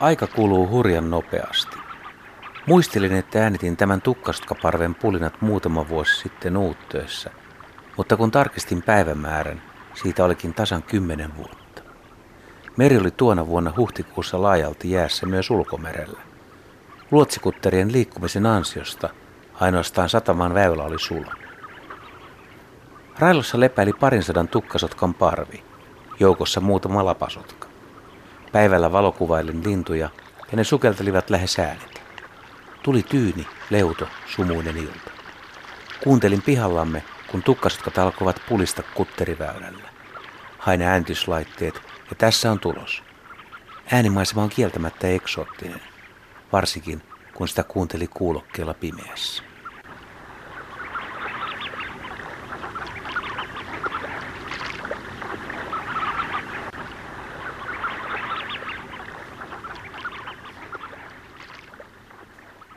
Aika kuluu hurjan nopeasti. Muistelin, että äänitin tämän tukkastkaparven pulinat muutama vuosi sitten uuttöössä, mutta kun tarkistin päivämäärän, siitä olikin tasan kymmenen vuotta. Meri oli tuona vuonna huhtikuussa laajalti jäässä myös ulkomerellä. Luotsikutterien liikkumisen ansiosta ainoastaan sataman väylä oli sulo. Railossa lepäili parin sadan tukkasotkan parvi, joukossa muutama lapasotka. Päivällä valokuvailin lintuja ja ne sukeltelivat lähes äänitä. Tuli tyyni, leuto, sumuinen ilta. Kuuntelin pihallamme, kun tukkasotkat alkoivat pulista kutteriväylällä. Hain ääntyslaitteet ja tässä on tulos. Äänimaisema on kieltämättä eksoottinen, varsinkin kun sitä kuunteli kuulokkeella pimeässä.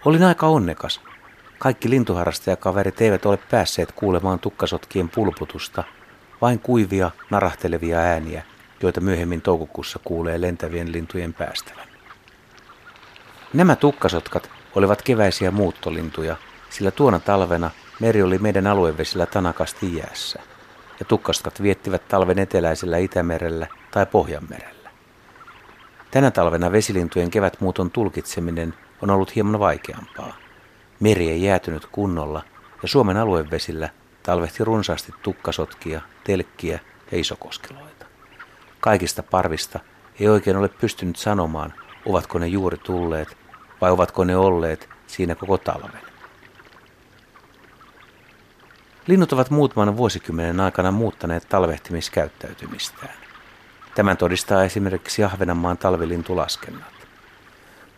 Olin aika onnekas. Kaikki lintuharrastajakaverit eivät ole päässeet kuulemaan tukkasotkien pulputusta, vain kuivia, narahtelevia ääniä, joita myöhemmin toukokuussa kuulee lentävien lintujen päästävän. Nämä tukkasotkat olivat keväisiä muuttolintuja, sillä tuona talvena meri oli meidän aluevesillä tanakasti jäässä, ja tukkasotkat viettivät talven eteläisellä Itämerellä tai Pohjanmerellä. Tänä talvena vesilintujen kevätmuuton tulkitseminen on ollut hieman vaikeampaa. Meri ei jäätynyt kunnolla ja Suomen aluevesillä talvehti runsaasti tukkasotkia, telkkiä ja isokoskeloita. Kaikista parvista ei oikein ole pystynyt sanomaan, ovatko ne juuri tulleet vai ovatko ne olleet siinä koko talven. Linnut ovat muutaman vuosikymmenen aikana muuttaneet talvehtimiskäyttäytymistään. Tämän todistaa esimerkiksi Ahvenanmaan talvilintulaskennat.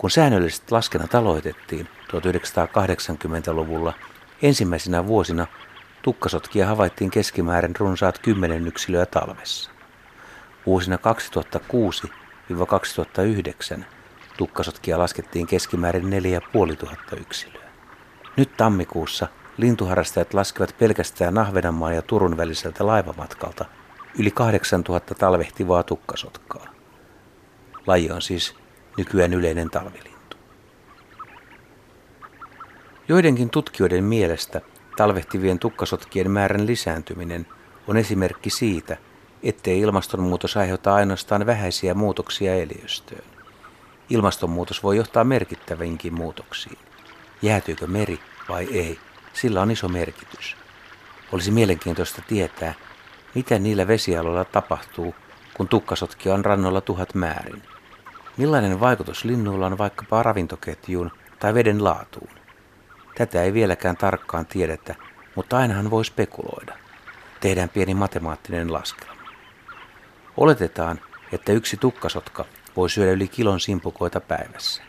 Kun säännölliset laskennat aloitettiin 1980-luvulla, ensimmäisenä vuosina tukkasotkia havaittiin keskimäärin runsaat 10 yksilöä talvessa. Vuosina 2006-2009 tukkasotkia laskettiin keskimäärin 4500 yksilöä. Nyt tammikuussa lintuharrastajat laskevat pelkästään Ahvenanmaan ja Turun väliseltä laivamatkalta yli 8000 talvehtivaa tukkasotkaa. Laji on siis nykyään yleinen talvilintu. Joidenkin tutkijoiden mielestä talvehtivien tukkasotkien määrän lisääntyminen on esimerkki siitä, ettei ilmastonmuutos aiheuta ainoastaan vähäisiä muutoksia eliöstöön. Ilmastonmuutos voi johtaa merkittävinkin muutoksiin. Jäätyykö meri vai ei, sillä on iso merkitys. Olisi mielenkiintoista tietää, mitä niillä vesialueilla tapahtuu, kun tukkasotkia on rannoilla tuhat määrin. Millainen vaikutus linnuilla on vaikkapa ravintoketjuun tai veden laatuun? Tätä ei vieläkään tarkkaan tiedetä, mutta ainahan voi spekuloida. Tehdään pieni matemaattinen laskelma. Oletetaan, että yksi tukkasotka voi syödä yli kilon simpukoita päivässä.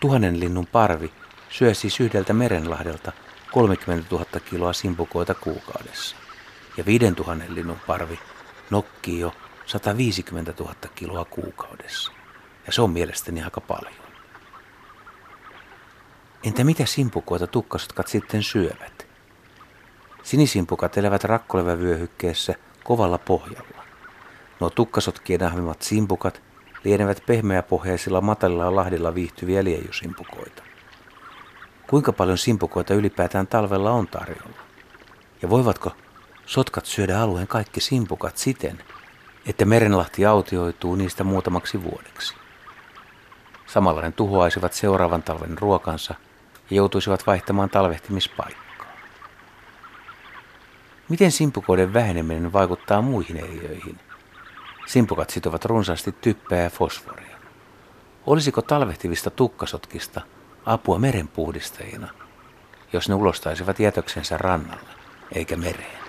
Tuhannen linnun parvi syö siis yhdeltä merenlahdelta 30 000 kiloa simpukoita kuukaudessa. Ja 5000 linnun parvi nokkii jo 150 000 kiloa kuukaudessa. Ja se on mielestäni aika paljon. Entä mitä simpukoita tukkasotkat sitten syövät? Sinisimpukat elävät rakkolevävyöhykkeessä kovalla pohjalla. Nuo tukkasotkien ahmimat simpukat lienevät pehmeäpohjaisilla matalilla lahdilla viihtyviä liejusimpukoita. Kuinka paljon simpukoita ylipäätään talvella on tarjolla? Ja voivatko sotkat syödä alueen kaikki simpukat siten, että merenlahti autioituu niistä muutamaksi vuodeksi? Samalla ne tuhoaisivat seuraavan talven ruokansa ja joutuisivat vaihtamaan talvehtimispaikkaa. Miten simpukoiden väheneminen vaikuttaa muihin eliöihin? Simpukat sitovat runsaasti typpeä ja fosforia. Olisiko talvehtivista tukkasotkista apua merenpuhdistajina, jos ne ulostaisivat jätöksensä rannalle eikä mereen?